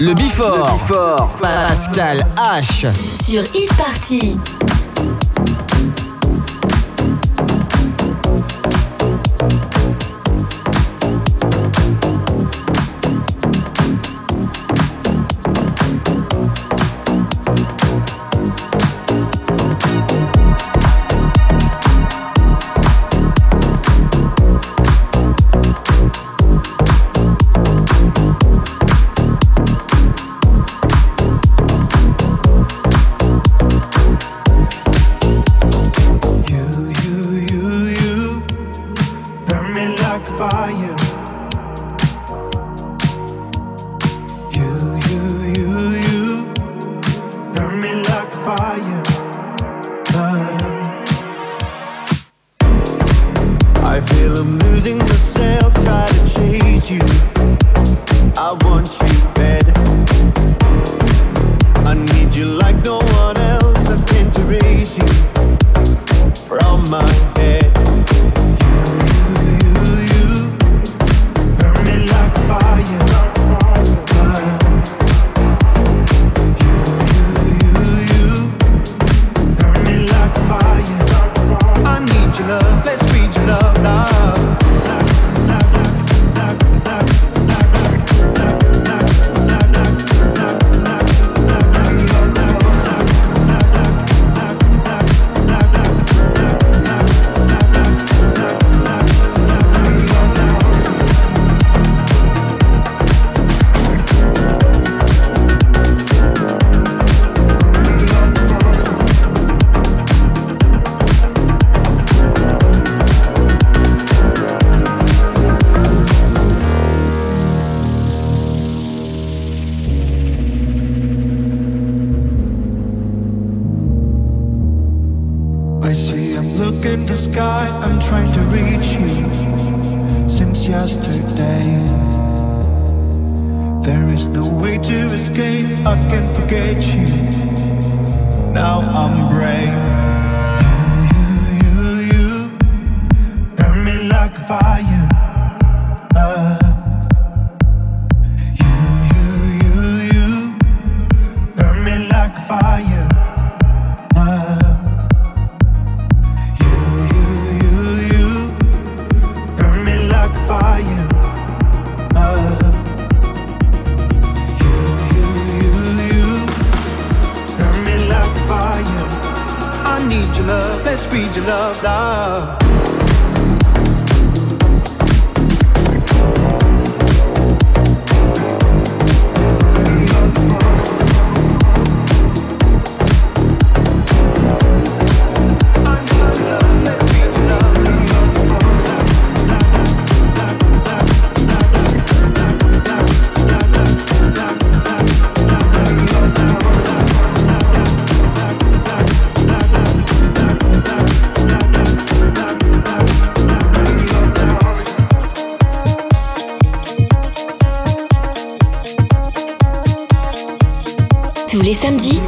Le Bifort. Pascal H. Sur e-party.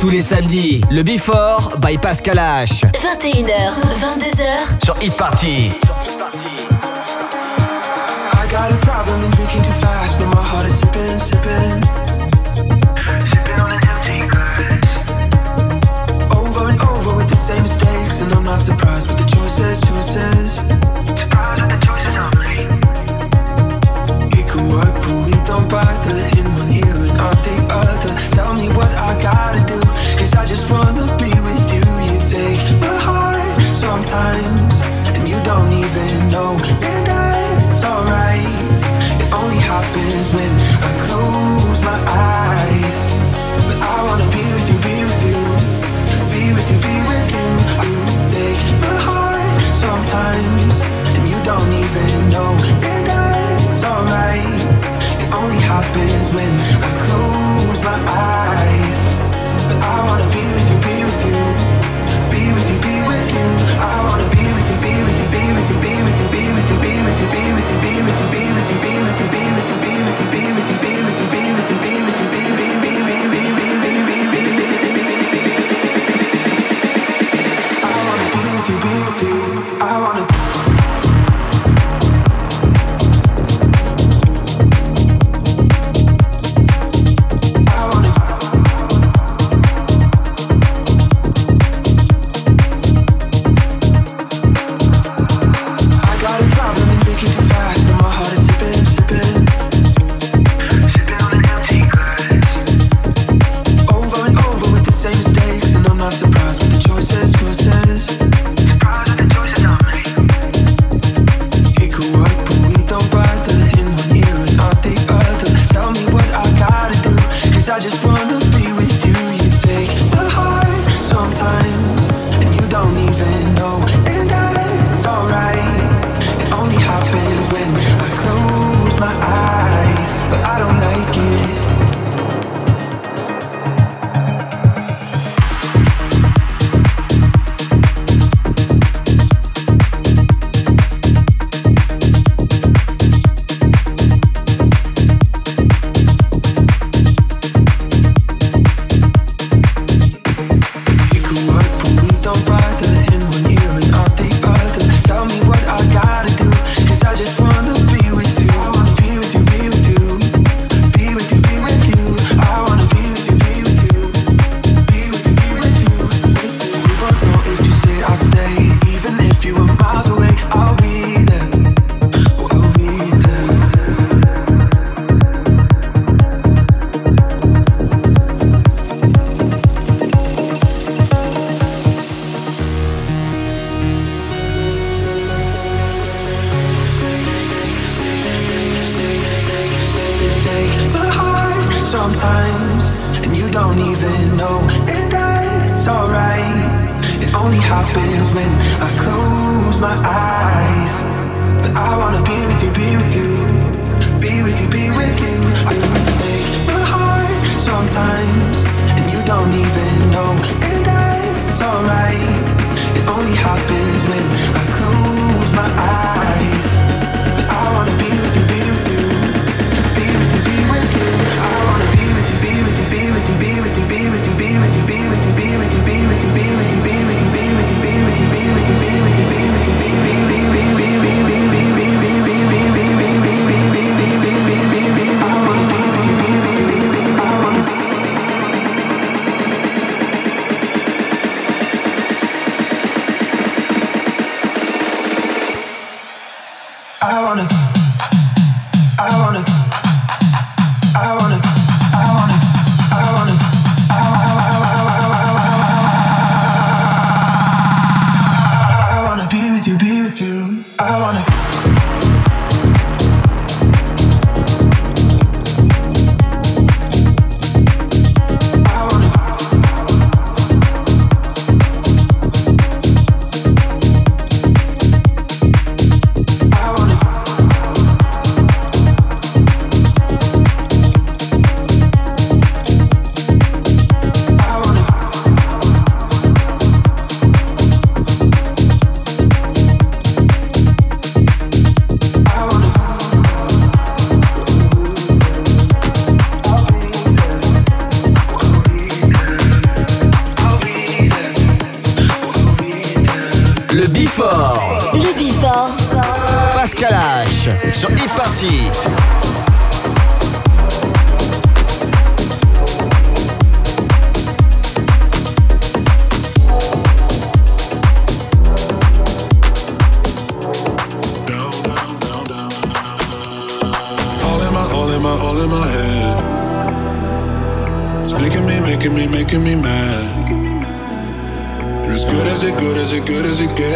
Tous les samedis, le Before by Pascal H. 21h, 22h. Sur Hit Party. I got a problem, in drinking too fast. No, my heart is sipping, sipping. Sometimes and you don't even know. And that's alright. It only happens when I close my eyes. But I wanna be with you, be with you, be with you, be with you. You take my heart sometimes, and you don't even know. And that's alright. It only happens when I close. my surprised.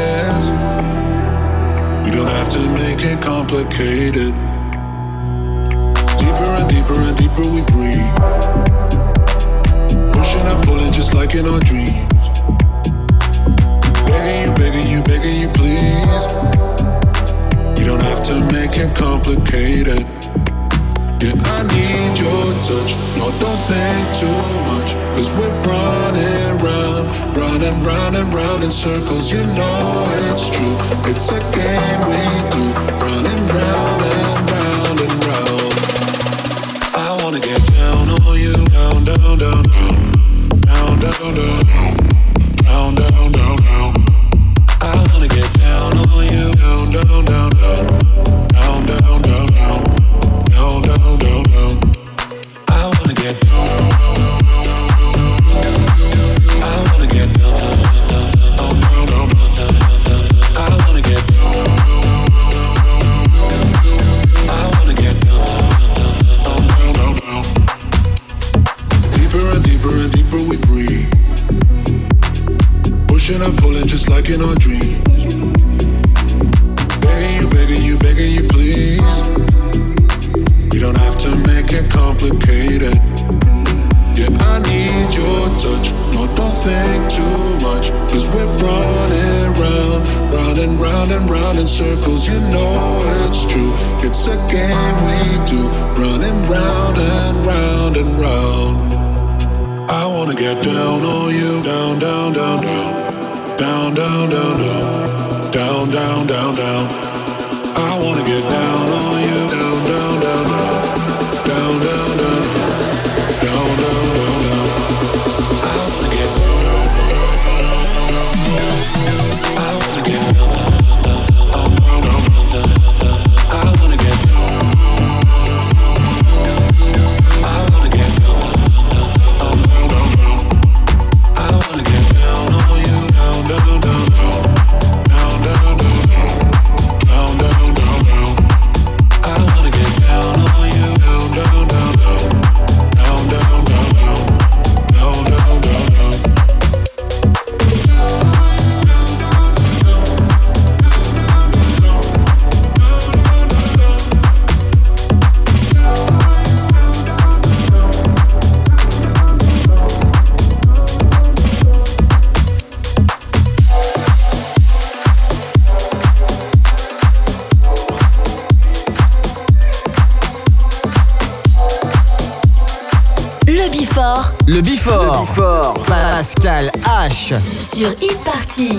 sense. You don't have to make it complicated. Deeper and deeper and deeper we breathe. Pushing and pulling just like in our dreams. Begging you, begging you, begging you, please. You don't have to make it complicated. Yeah, I need your touch. No, don't think too much. Cause we're running round, round in circles. You know it's true. It's a game we do. Running round and round and round. I wanna get down on you, down, down, down, down, down, down, down. down. Crystal H sur e-party.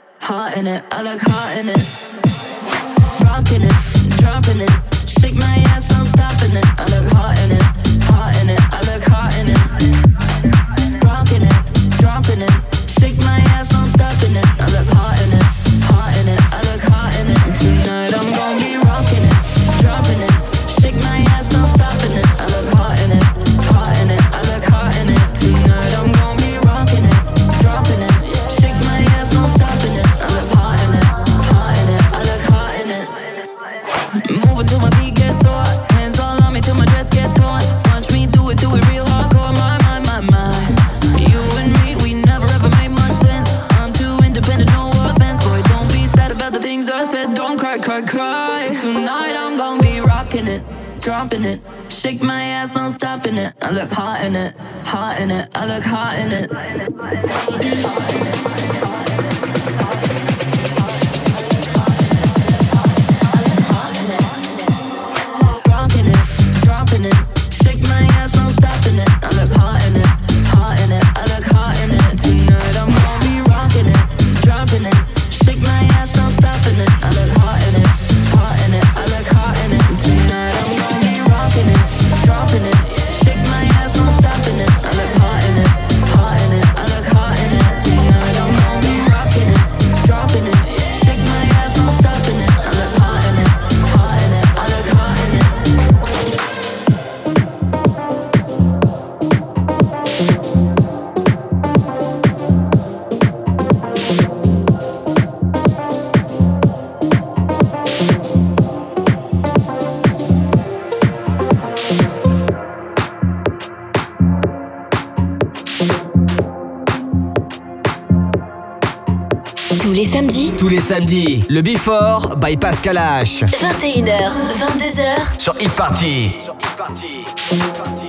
caught in it, I look caught in it. Rocking it, dropping it. in it. Shake my ass, no stopping it. I look hot in it, hot in it. I look hot in it. Hot in it, hot in it, hot in it. le Before by Pascal 21h, 22h sur Hit Party. Sur Party.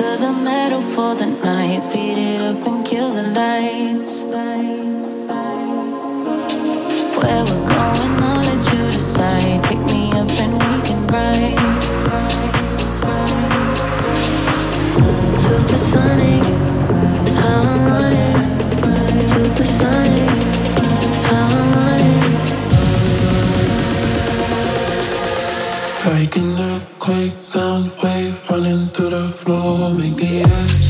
to the metal for the night. Speed it up and kill the lights. Where we're going, I'll let you decide. Pick me up and we can ride. Supersonic, how I want it. storm in the air.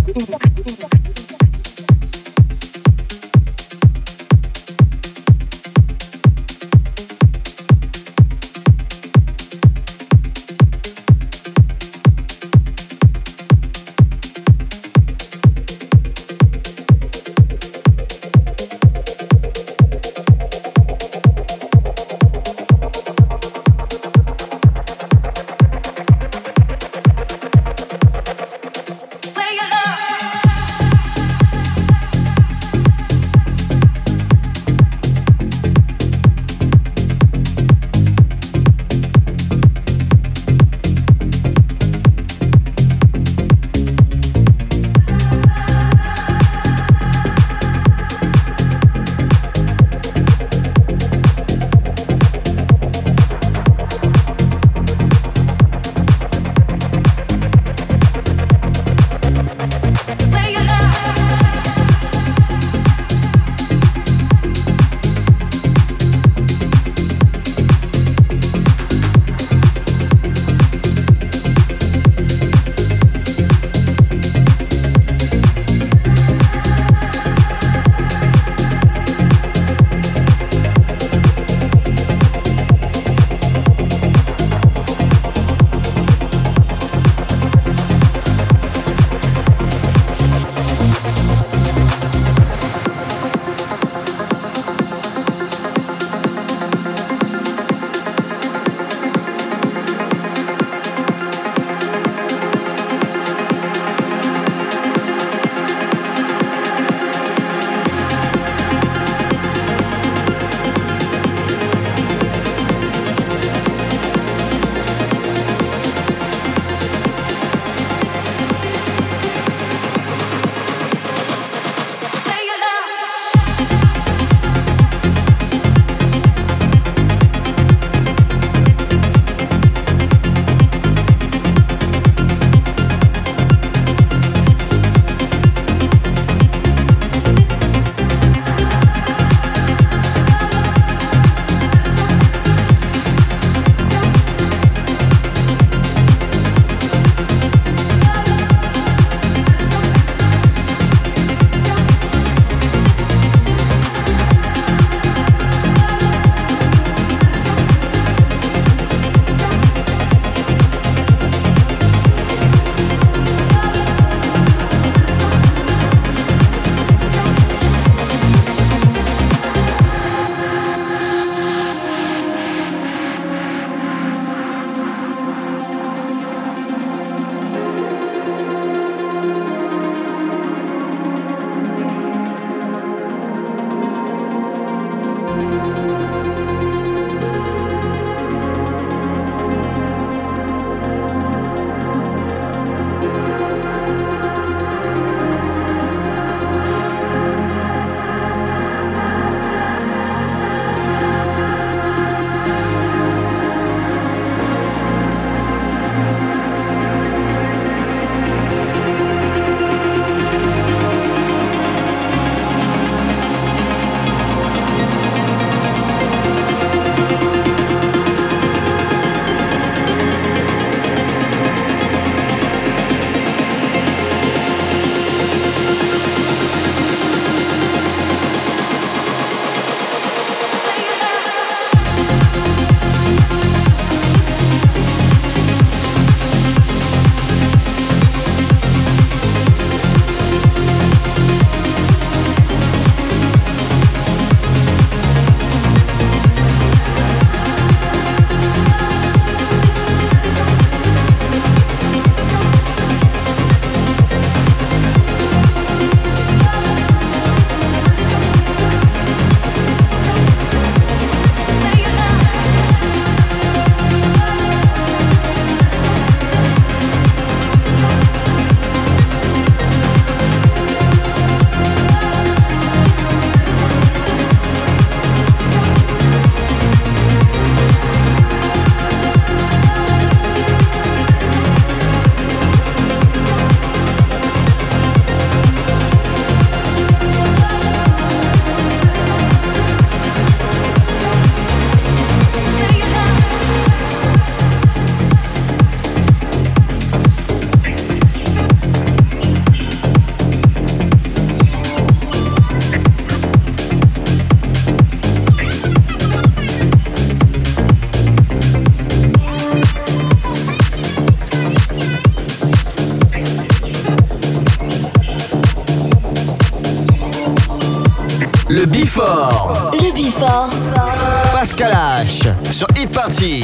Pascal H sur Hit Party.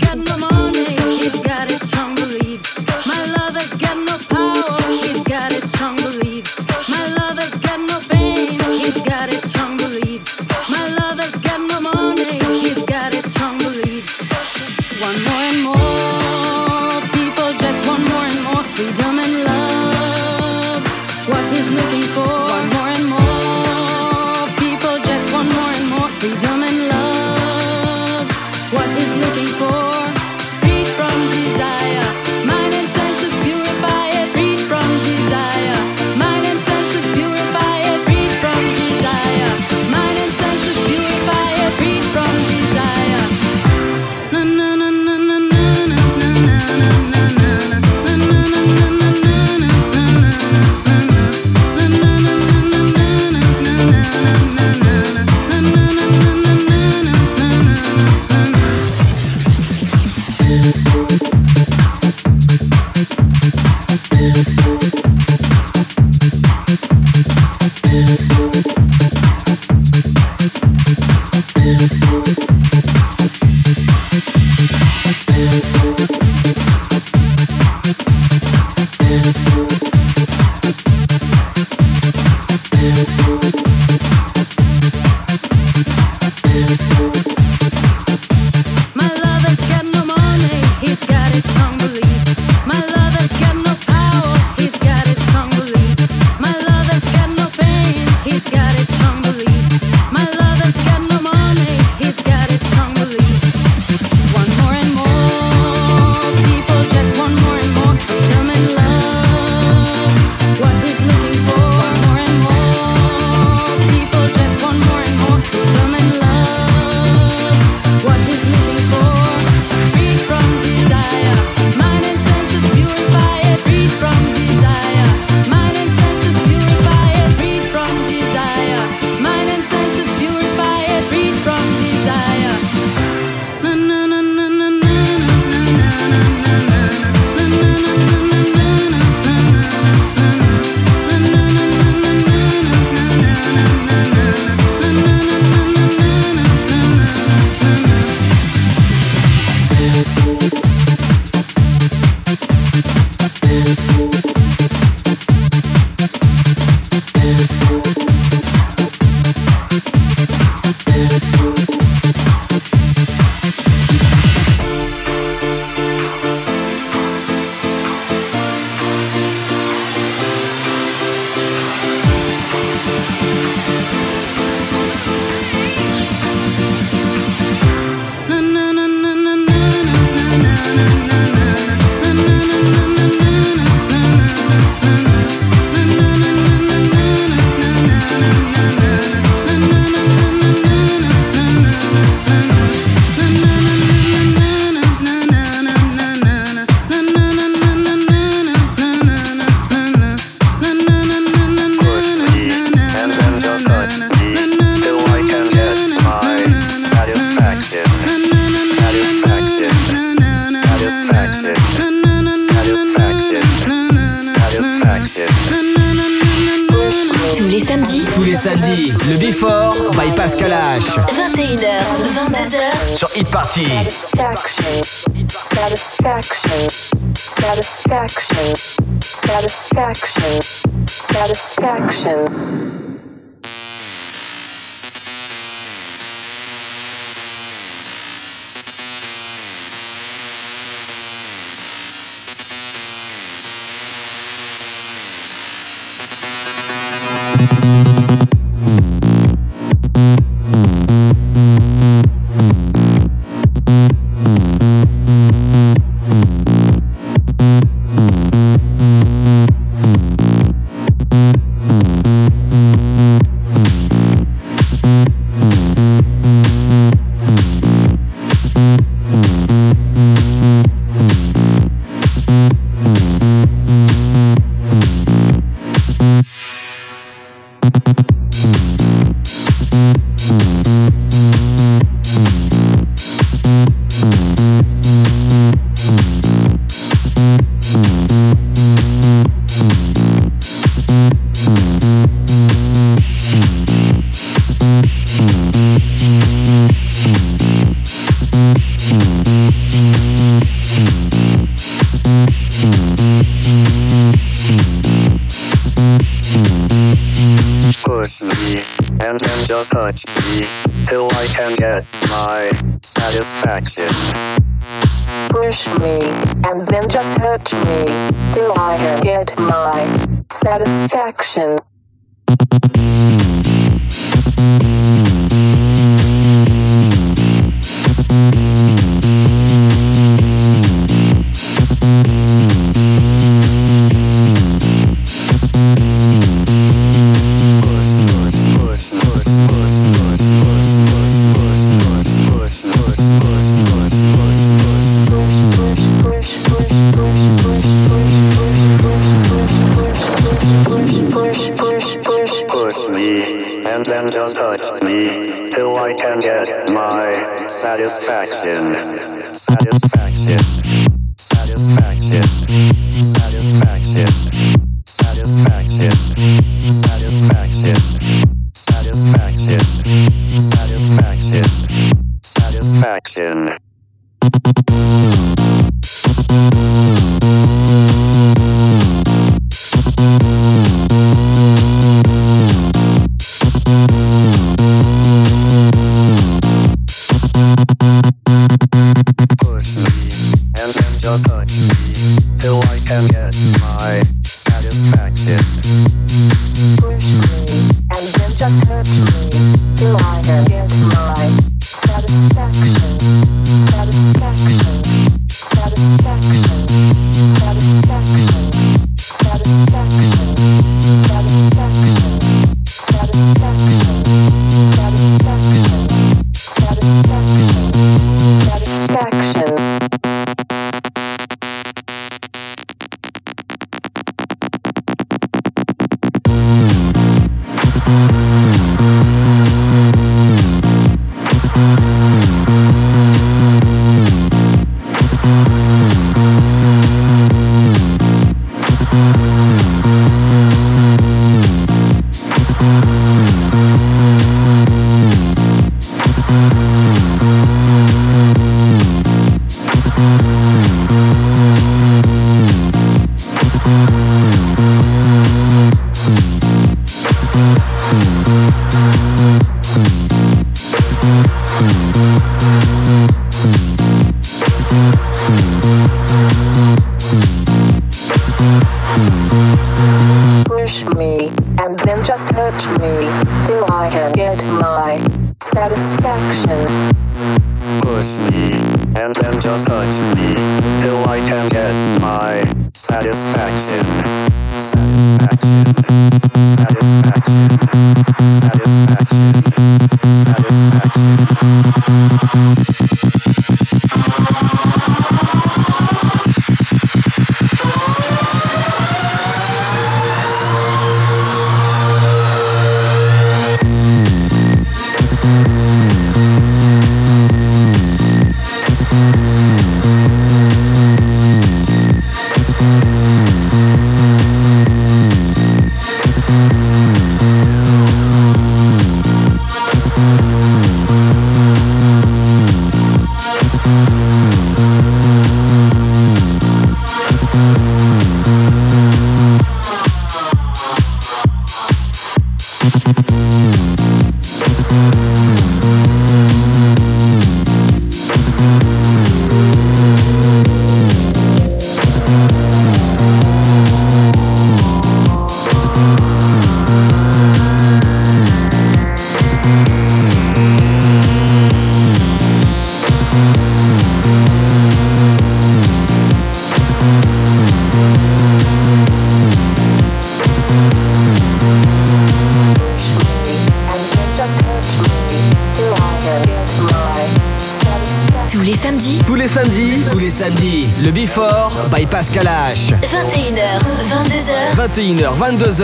Pascal H. 21h, 22h. 21h, 22h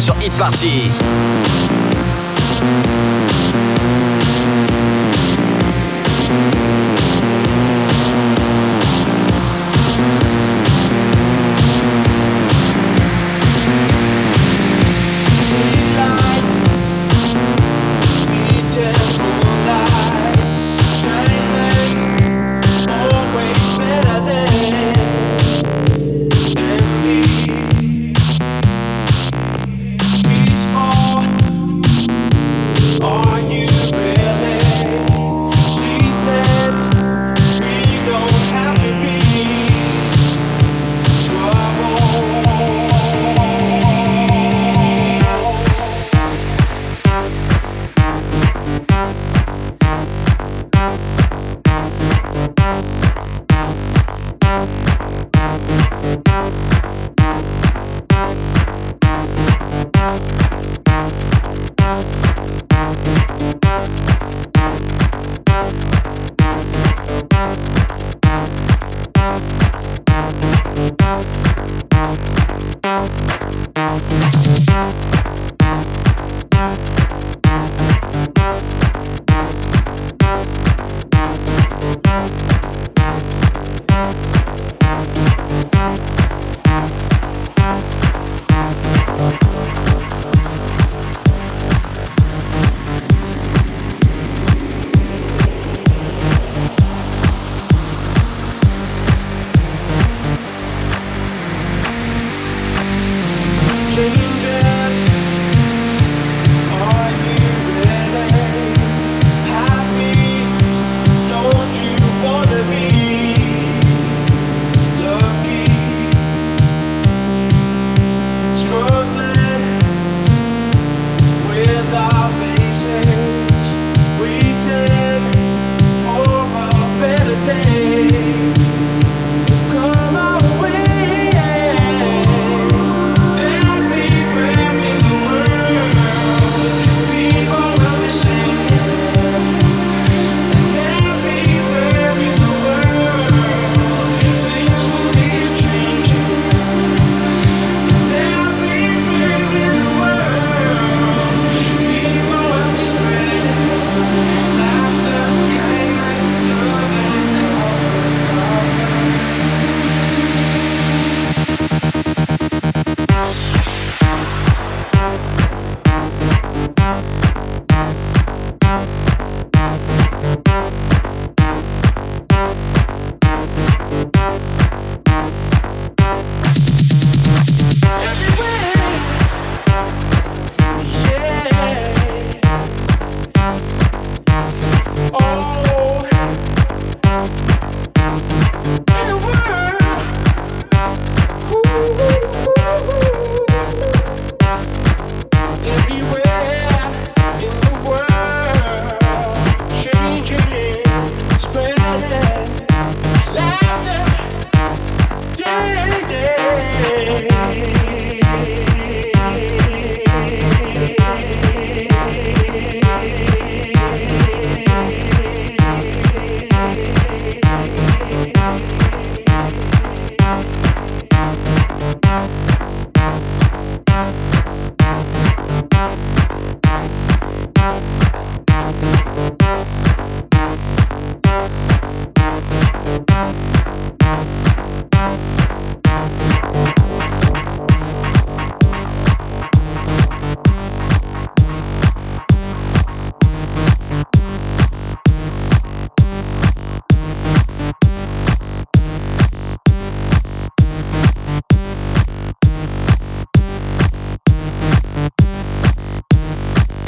sur e Party.